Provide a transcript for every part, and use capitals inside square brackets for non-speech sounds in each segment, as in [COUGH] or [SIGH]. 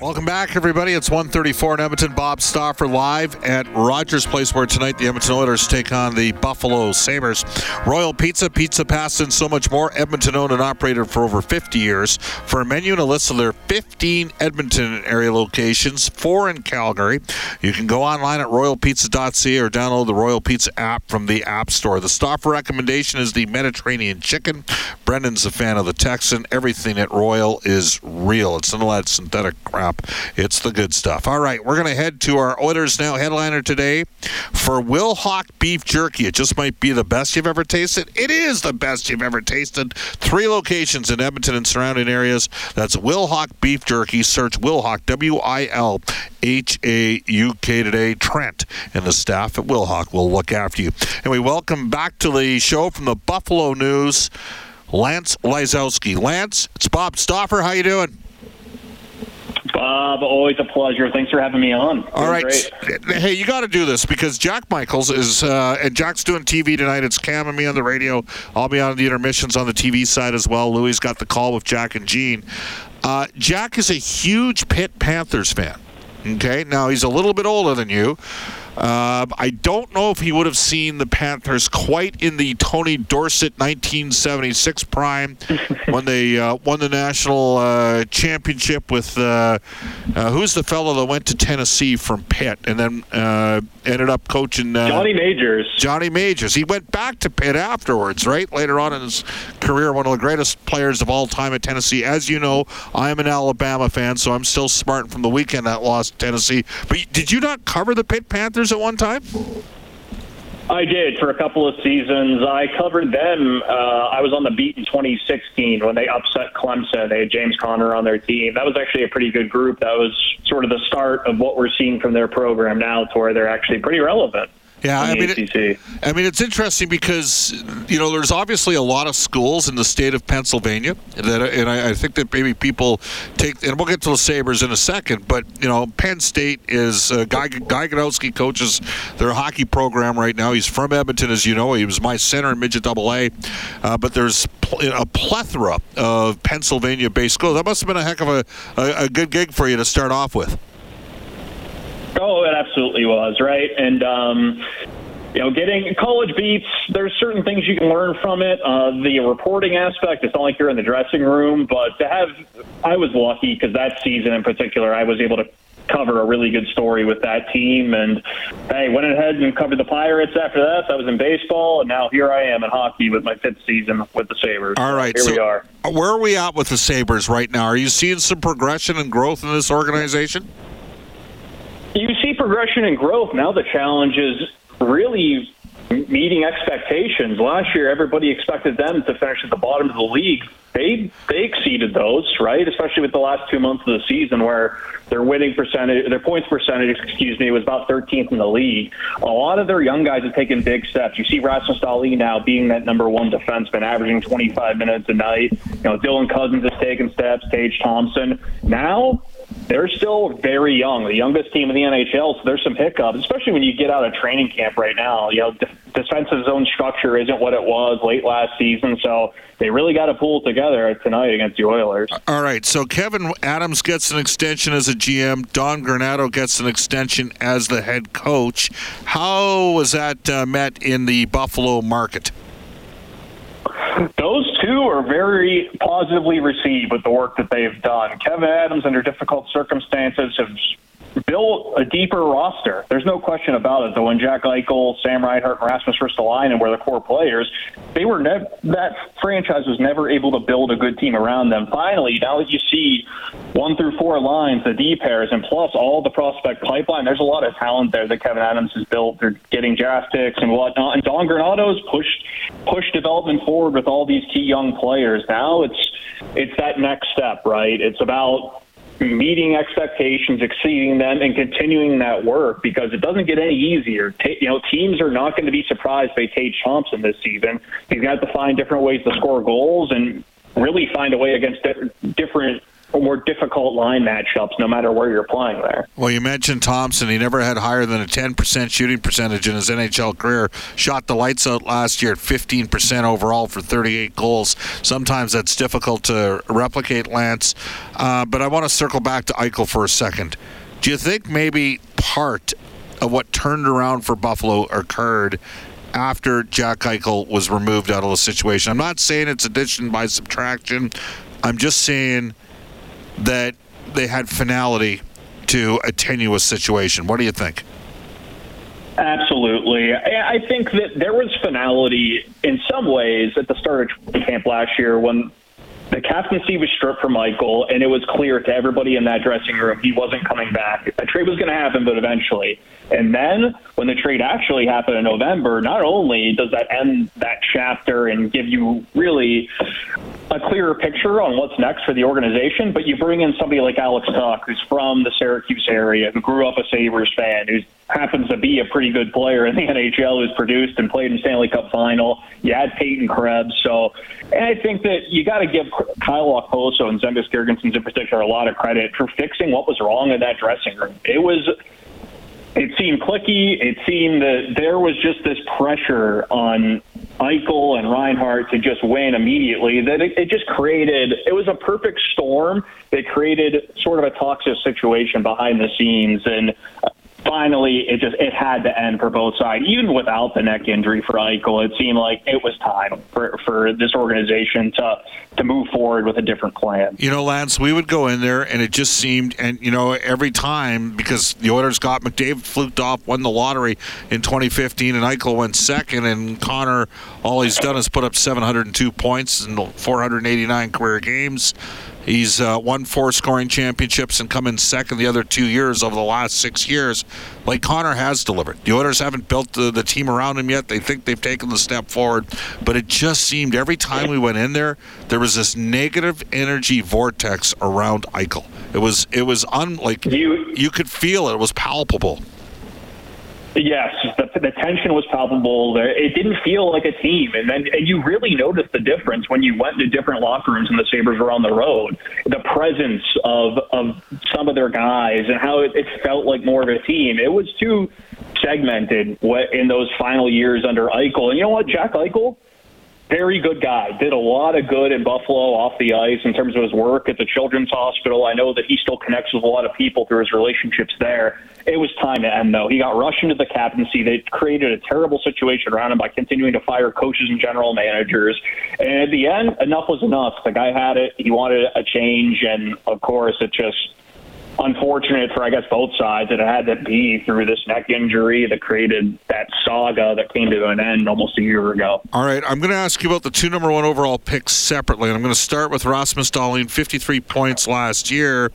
Welcome back, everybody. It's 134 in Edmonton. Bob Stauffer live at Rogers Place, where tonight the Edmonton Oilers take on the Buffalo Sabres. Royal Pizza, Pizza Pasta, and so much more. Edmonton owned and operated for over 50 years. For a menu and a list of their 15 Edmonton area locations, four in Calgary, you can go online at royalpizza.ca or download the Royal Pizza app from the App Store. The Stauffer recommendation is the Mediterranean chicken. Brendan's a fan of the Texan. Everything at Royal is real. It's none of that synthetic crap. It's the good stuff. All right, we're going to head to our Oilers Now headliner today for Wilhauk Beef Jerky. It just might be the best you've ever tasted. It is the best you've ever tasted. Three locations in Edmonton and surrounding areas. That's Wilhauk Beef Jerky. Search Wilhauk, W I L H A U K today. Trent and the staff at Wilhauk will look after you. And we welcome back to the show from the Buffalo News. Lance Lysowski. Lance, it's Bob Stauffer. How you doing? Bob, always a pleasure. Thanks for having me on. All right. Great. Hey, you got to do this because Jack Michaels is, uh, and Jack's doing TV tonight. It's Cam and me on the radio. I'll be on the intermissions on the TV side as well. Louis got the call with Jack and Gene. Uh, Jack is a huge Pitt Panthers fan. Okay, now he's a little bit older than you. Uh, I don't know if he would have seen the Panthers quite in the Tony Dorsett 1976 prime [LAUGHS] when they uh, won the national uh, championship with uh, uh, who's the fellow that went to Tennessee from Pitt and then uh, ended up coaching Johnny Majors. Johnny Majors. He went back to Pitt afterwards, right? Later on in his career, one of the greatest players of all time at Tennessee. As you know, I am an Alabama fan, so I'm still smarting from the weekend that lost Tennessee. But did you not cover the Pitt Panthers? At one time? I did for a couple of seasons. I covered them. Uh, I was on the beat in 2016 when they upset Clemson. They had James Conner on their team. That was actually a pretty good group. That was sort of the start of what we're seeing from their program now, to where they're actually pretty relevant. Yeah, I mean, it, I mean, it's interesting because you know there's obviously a lot of schools in the state of Pennsylvania that, and I, I, think that maybe people take, and we'll get to the Sabres in a second, but you know, Penn State is uh, Guy Guy Gadowsky coaches their hockey program right now. He's from Edmonton, as you know. He was my center in midget double A, uh, but there's pl- a plethora of Pennsylvania-based schools. That must have been a heck of a, a, a good gig for you to start off with. Oh, it absolutely was, right? And, um, you know, getting college beats, there's certain things you can learn from it. Uh, the reporting aspect, it's not like you're in the dressing room, but to have, I was lucky because that season in particular, I was able to cover a really good story with that team. And hey, went ahead and covered the Pirates after that. So I was in baseball, and now here I am in hockey with my fifth season with the Sabres. All right, here so we are. Where are we at with the Sabres right now? Are you seeing some progression and growth in this organization? See progression and growth. Now the challenge is really meeting expectations. Last year, everybody expected them to finish at the bottom of the league. They they exceeded those, right? Especially with the last two months of the season, where their winning percentage, their points percentage, excuse me, was about 13th in the league. A lot of their young guys have taken big steps. You see Rasmus Dahlin now being that number one defenseman, averaging 25 minutes a night. You know, Dylan Cozens has taken steps. Tage Thompson. Now they're still very young, the youngest team in the NHL. So there's some hiccups, especially when you get out of training camp right now. You know, de- defensive zone structure isn't what it was late last season, so they really got to pull together tonight against the Oilers. All right, so Kevin Adams gets an extension as a GM. Don Granato gets an extension as the head coach. How was that uh, met in the Buffalo market? Those two are very positively received with the work that they've done. Kevin Adams, under difficult circumstances, have built a deeper roster. There's no question about it. Though when Jack Eichel, Sam Reinhart, and Rasmus Ristolainen were the core players, they were never that franchise was never able to build a good team around them. Finally, now that you see one through four lines, the D pairs, and plus all the prospect pipeline, there's a lot of talent there that Kevin Adams has built. They're getting draft picks and whatnot. And Don Granato's pushed pushed development forward with all these key young players. Now it's it's that next step, right? It's about meeting expectations, exceeding them, and continuing that work because it doesn't get any easier. T- you know, teams are not going to be surprised by Tage Thompson this season. He's got to find different ways to score goals and really find a way against different different more difficult line matchups, no matter where you're playing there. Well, you mentioned Thompson. He never had higher than a 10% shooting percentage in his NHL career. Shot the lights out last year at 15% overall for 38 goals. Sometimes that's difficult to replicate, Lance. Uh, but I want to circle back to Eichel for a second. Do you think maybe part of what turned around for Buffalo occurred after Jack Eichel was removed out of the situation? I'm not saying it's addition by subtraction. I'm just saying that they had finality to a tenuous situation. What do you think? Absolutely. I think that there was finality in some ways at the start of camp last year when the captaincy was stripped from Eichel, and it was clear to everybody in that dressing room he wasn't coming back. A trade was going to happen, but eventually. And then when the trade actually happened in November, not only does that end that chapter and give you really a clearer picture on what's next for the organization, but you bring in somebody like Alex Tuch, who's from the Syracuse area, who grew up a Sabres fan, who happens to be a pretty good player in the [LAUGHS] NHL, who's produced and played in Stanley Cup final. You had Peyton Krebs. So, and I think that you got to give Kyle Okposo and Zemgus Girgensons in particular a lot of credit for fixing what was wrong in that dressing room. It was it seemed clicky. It seemed that there was just this pressure on Eichel and Reinhart to just win immediately that it, it, just created, it was a perfect storm that created sort of a toxic situation behind the scenes. And finally, it just it had to end for both sides. Even without the neck injury for Eichel, it seemed like it was time for for this organization to to move forward with a different plan. You know, Lance, we would go in there, and it just seemed, and you know, every time because the Oilers got McDavid fluked off, won the lottery in 2015, and Eichel went second, and Connor, all he's done is put up 702 points in 489 career games. He's uh, won four scoring championships and come in second the other two years over the last six years. Like Connor has delivered. The Oilers haven't built the, the team around him yet. They think they've taken the step forward, but it just seemed every time we went in there, there was this negative energy vortex around Eichel. It was it was unlike you you could feel it. It was palpable. Yes, the, the tension was palpable. It didn't feel like a team, and then and you really noticed the difference when you went to different locker rooms and the Sabres were on the road. The presence of of some of their guys and how it, it felt like more of a team. It was too segmented in those final years under Eichel. And you know what, Jack Eichel, very good guy. Did a lot of good in Buffalo off the ice in terms of his work at the Children's Hospital. I know that he still connects with a lot of people through his relationships there. It was time to end, though. He got rushed into the captaincy. They created a terrible situation around him by continuing to fire coaches and general managers. And at the end, enough was enough. The guy had it. He wanted a change. And of course, it just unfortunate for I guess both sides that it had to be through this neck injury that created that saga that came to an end almost a year ago. All right, I'm going to ask you about the two number one overall picks separately, and I'm going to start with Rasmus Dahlin, 53 points last year.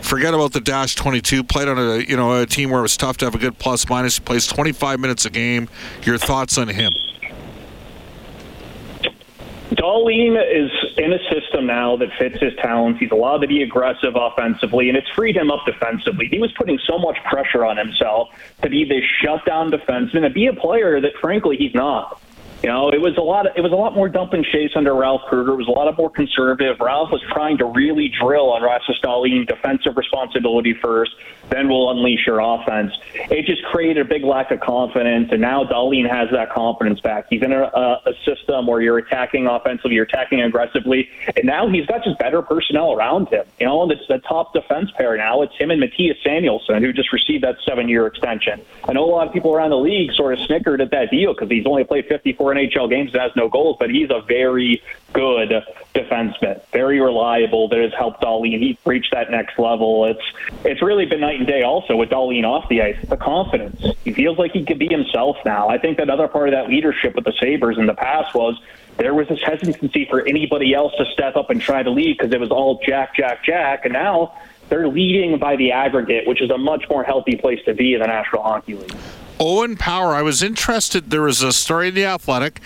Forget about the dash 22. Played on a you know a team where it was tough to have a good plus minus. He Plays 25 minutes a game. Your thoughts on him? Dahlin is in a system now that fits his talents. He's allowed to be aggressive offensively, and it's freed him up defensively. He was putting so much pressure on himself to be this shutdown defenseman and be a player that, frankly, he's not. You know, it was a lot. Of, it was a lot more dump and chase under Ralph Krueger. It was a lot of more conservative. Ralph was trying to really drill on Rasmus defensive responsibility first, then we'll unleash your offense. It just created a big lack of confidence, and now Dahlin has that confidence back. He's in a, a system where you're attacking offensively, you're attacking aggressively, and now he's got just better personnel around him. You know, it's the top defense pair now. It's him and Mattias Samuelsson, who just received that seven-year extension. I know a lot of people around the league sort of snickered at that deal because he's only played 54 NHL games and has no goals, but he's a very good defenseman, very reliable. That has helped Dahlin reach that next level. It's it's really been night and day. Also with Dahlin off the ice, the confidence. He feels like he could be himself now. I think another part of that leadership with the Sabres in the past was there was this hesitancy for anybody else to step up and try to lead because it was all Jack, Jack, Jack, and now they're leading by the aggregate, which is a much more healthy place to be in the National Hockey League. Owen Power, I was interested. There was a story in the Athletic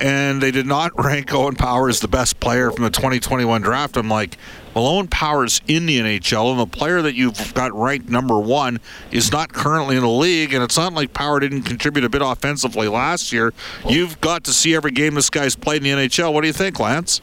and they did not [LAUGHS] rank Owen Power as the best player from the 2021 draft. I'm like, well, Owen Power's in the NHL, and the player that you've got ranked number one is not currently in the league, and it's not like Power didn't contribute a bit offensively last year. You've got to see every game this guy's played in the NHL. What do you think, Lance?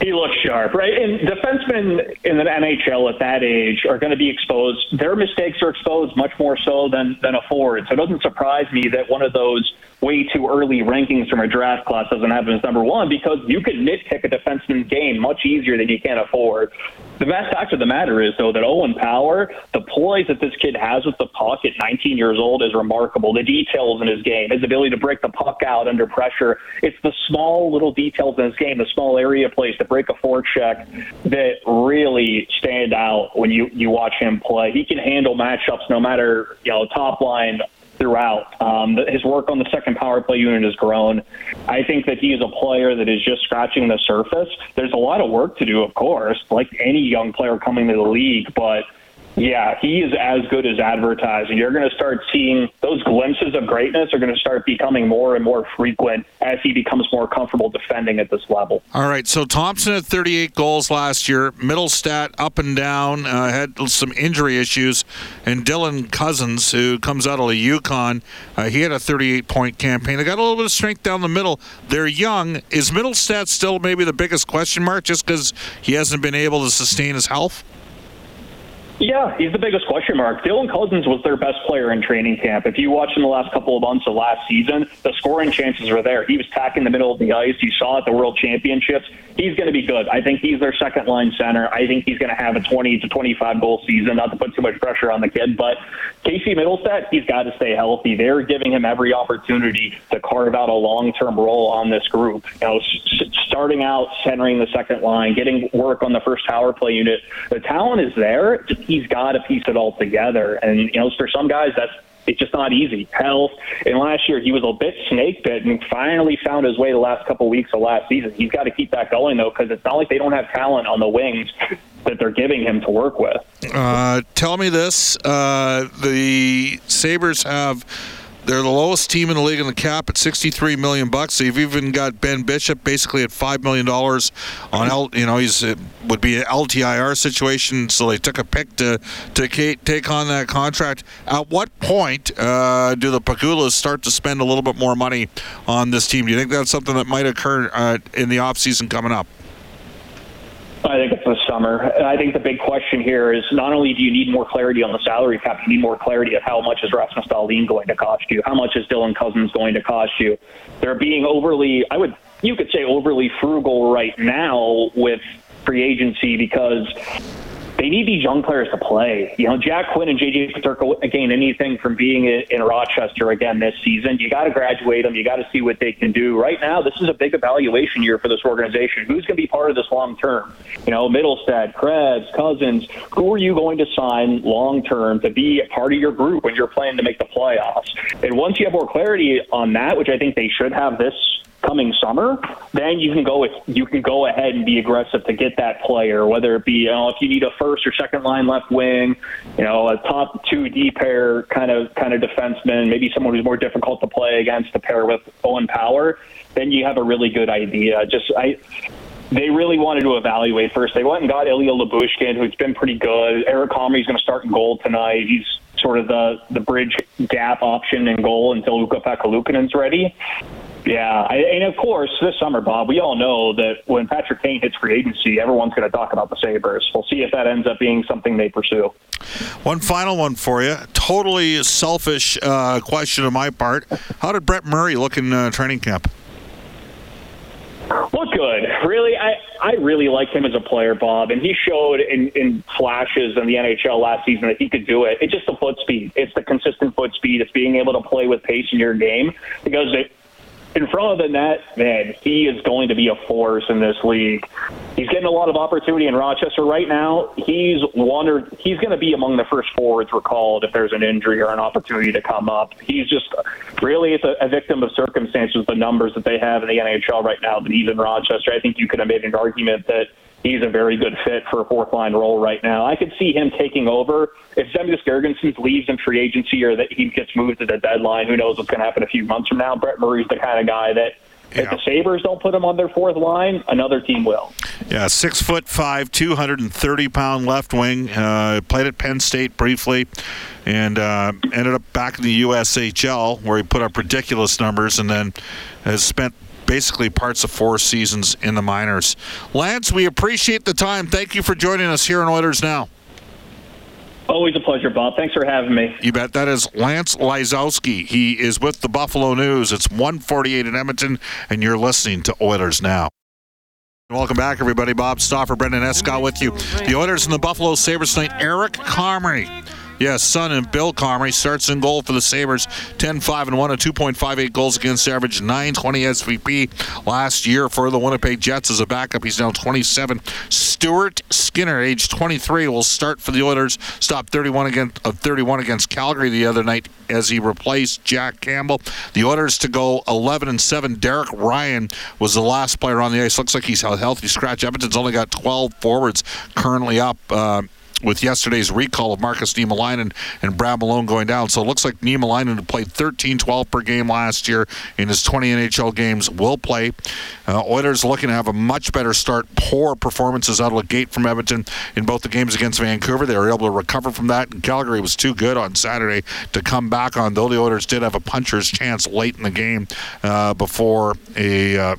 He looks sharp, right? And defensemen in the NHL at that age are going to be exposed. Their mistakes are exposed much more so than, than a forward. So it doesn't surprise me that one of those way too early rankings from a draft class doesn't him as number one because you can nitpick a defenseman's game much easier than you can a forward. The vast fact of the matter is, though, that Owen Power, the poise that this kid has with the puck at 19 years old is remarkable. The details in his game, his ability to break the puck out under pressure. It's the small little details in his game, the small area plays to break a forecheck that really stand out when you, you watch him play. He can handle matchups no matter, you know, top line throughout. Um, his work on the second power play unit has grown. I think that he is a player that is just scratching the surface. There's a lot of work to do, of course, like any young player coming to the league, but yeah, he is as good as advertised. You're going to start seeing those glimpses of greatness are going to start becoming more and more frequent as he becomes more comfortable defending at this level. All right. So Thompson had 38 goals last year. Mittelstadt up and down, uh, had some injury issues. And Dylan Cozens, who comes out of the Yukon, uh, he had a 38 point campaign. They got a little bit of strength down the middle. They're young. Is Mittelstadt still maybe the biggest question mark just because he hasn't been able to sustain his health? Yeah, he's the biggest question mark. Dylan Cozens was their best player in training camp. If you watch in the last couple of months of last season, the scoring chances were there. He was tacking the middle of the ice. You saw at the World Championships. He's going to be good. I think he's their second line center. I think he's going to have a 20 to 25 goal season. Not to put too much pressure on the kid, but Casey Mittelstadt, he's got to stay healthy. They're giving him every opportunity to carve out a long-term role on this group. You know, starting out centering the second line, getting work on the first power play unit. The talent is there he's got to piece it all together. And you know, for some guys, that's it's just not easy. Health. And last year he was a bit snake bit and finally found his way the last couple of weeks of last season. He's got to keep that going though, because it's not like they don't have talent on the wings that they're giving him to work with. Uh, tell me this: uh, the Sabres have they're the lowest team in the league in the cap at 63 million bucks. So you've even got Ben Bishop basically at five million dollars on L. You know, he's it would be an LTIR situation. So they took a pick to to take on that contract. At what point uh, do the Pegulas start to spend a little bit more money on this team? Do you think that's something that might occur uh, in the off season coming up? Summer. I think the big question here is not only do you need more clarity on the salary cap, you need more clarity of how much is Rasmus Dahlin going to cost you? How much is Dylan Cozens going to cost you? They're being overly, I would, you could say overly frugal right now with free agency because they need these young players to play. You know, Jack Quinn and JJ Peterka, again, anything from being in Rochester again this season, you got to graduate them. You got to see what they can do. Right now, this is a big evaluation year for this organization. Who's going to be part of this long term? You know, Mittelstadt, Krebs, Cozens. Who are you going to sign long term to be a part of your group when you're playing to make the playoffs? And once you have more clarity on that, which I think they should have this coming summer, then you can go with, you can go ahead and be aggressive to get that player, whether it be you know if you need a first or second line left wing, you know a top two D pair kind of kind of defenseman, maybe someone who's more difficult to play against to pair with Owen Power, then you have a really good idea. Just I. They really wanted to evaluate first. They went and got Ilya Lyubushkin, who's been pretty good. Eric Comrie's going to start in goal tonight. He's sort of the the bridge gap option in goal until Ukko-Pekka ready. Yeah, I, and of course, this summer, Bob, we all know that when Patrick Kane hits free agency, everyone's going to talk about the Sabres. We'll see if that ends up being something they pursue. One final one for you. Totally selfish uh, question on my part. How did Brett Murray look in uh, training camp? Look good. Really, I, I really liked him as a player, Bob, and he showed in, in flashes in the NHL last season that he could do it. It's just the foot speed. It's the consistent foot speed. It's being able to play with pace in your game because it, in front of the net, man, he is going to be a force in this league. He's getting a lot of opportunity in Rochester right now. He's one or he's going to be among the first forwards recalled if there's an injury or an opportunity to come up. He's just really it's a, a victim of circumstances. The numbers that they have in the NHL right now, but he's in Rochester. I think you could have made an argument that he's a very good fit for a fourth line role right now. I could see him taking over if Zemgus Girgensons leaves in free agency or that he gets moved at the deadline. Who knows what's going to happen a few months from now? Brett Murray's the kind of guy that. Yeah. If the Sabres don't put him on their fourth line, another team will. Yeah, six foot five, 230 pound left wing. Uh, played at Penn State briefly and uh, ended up back in the USHL where he put up ridiculous numbers and then has spent basically parts of four seasons in the minors. Lance, we appreciate the time. Thank you for joining us here on Oilers Now. Always a pleasure, Bob. Thanks for having me. You bet. That is Lance Lysowski. He is with the Buffalo News. It's 148 in Edmonton, and you're listening to Oilers Now. Welcome back, everybody. Bob Stauffer, Brendan Escott with you. The Oilers and the Buffalo Sabres tonight. Eric Comrie Yes, son and Bill Comrie starts in goal for the Sabres. 10 5 and 1, a 2.58 goals against average, 920 SVP last year for the Winnipeg Jets as a backup. He's now 27. Stuart Skinner, age 23, will start for the Oilers. Stopped 31 against uh, 31 against Calgary the other night as he replaced Jack Campbell. The Oilers to go 11 and 7. Derek Ryan was the last player on the ice. Looks like he's a healthy scratch. Edmonton's only got 12 forwards currently up. Uh, with yesterday's recall of Markus Niemelainen and Brad Malone going down. So it looks like Niemelainen, played 13-12 per game last year in his 20 NHL games, will play. Uh, Oilers looking to have a much better start. Poor performances out of the gate from Edmonton in both the games against Vancouver. They were able to recover from that. And Calgary was too good on Saturday to come back on, though the Oilers did have a puncher's chance late in the game uh, before a uh,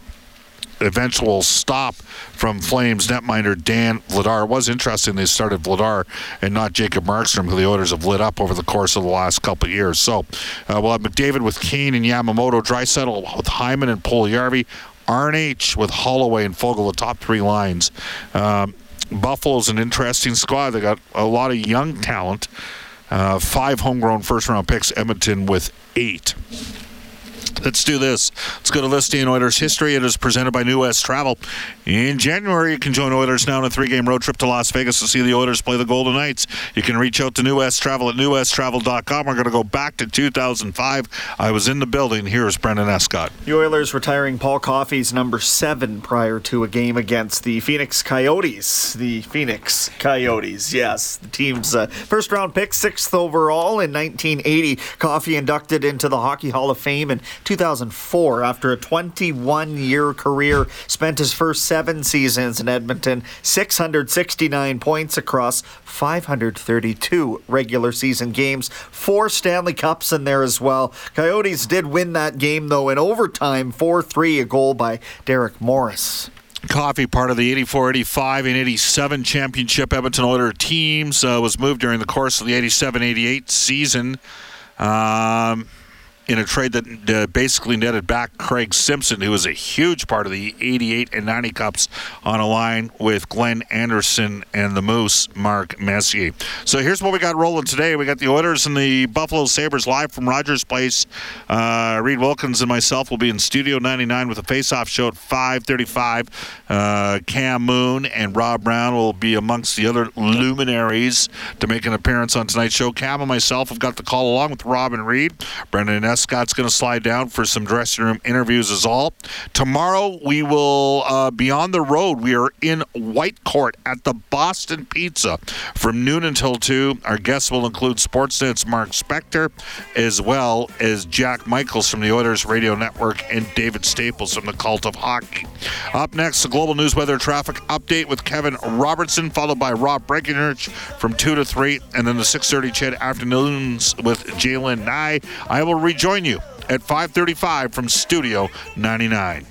eventual stop from Flames netminder Dan Vladar. It was interesting they started Vladar and not Jacob Markstrom, who the Oilers have lit up over the course of the last couple of years. So uh, we'll have McDavid with Kane and Yamamoto, Draisaitl with Hyman and Puljujarvi, RNH with Holloway and Foegele, the top three lines. Um, Buffalo's an interesting squad. They got a lot of young talent. Uh, five homegrown first round picks, Edmonton with eight. Let's do this. Let's go to in Oilers history. It is presented by New West Travel. In January, you can join Oilers now on a three-game road trip to Las Vegas to see the Oilers play the Golden Knights. You can reach out to New West Travel at newwesttravel.com. We're going to go back to 2005. I was in the building. Here's Brendan Escott. The Oilers retiring Paul Coffey's number seven prior to a game against the Phoenix Coyotes. The Phoenix Coyotes, yes. The team's uh, first-round pick, sixth overall in 1980. Coffey inducted into the Hockey Hall of Fame in 2004 after a 21 year career. Spent his first seven seasons in Edmonton, 669 points across 532 regular season games, four Stanley Cups in there as well. Coyotes did win that game, though, in overtime 4 3, a goal by Derek Morris. Coffey, part of the 84, 85, and 87 championship Edmonton Oilers teams, uh, was moved during the course of the 87 88 season. Um, in a trade that uh, basically netted back Craig Simpson, who was a huge part of the 88 and 90 Cups on a line with Glenn Anderson and the Moose, Mark Messier. So here's what we got rolling today. We got the Oilers and the Buffalo Sabres live from Rogers Place. Uh, Reid Wilkins and myself will be in Studio 99 with a face-off show at 5:35. Uh, Cam Moon and Rob Brown will be amongst the other luminaries to make an appearance on tonight's show. Cam and myself have got the call along with Rob and Reid. Brendan. Scott's going to slide down for some dressing room interviews as all. Tomorrow we will uh, be on the road. We are in Whitecourt at the Boston Pizza from noon until 2. Our guests will include Sportsnet's Mark Spector as well as Jack Michaels from the Oilers Radio Network and David Staples from the Cult of Hockey. Up next, the Global News Weather Traffic Update with Kevin Robertson, followed by Rob Breckenridge from 2 to 3, and then the 6.30 CHED Afternoons with Jalen Nye. I will rejoin join you at 5:35 from Studio 99.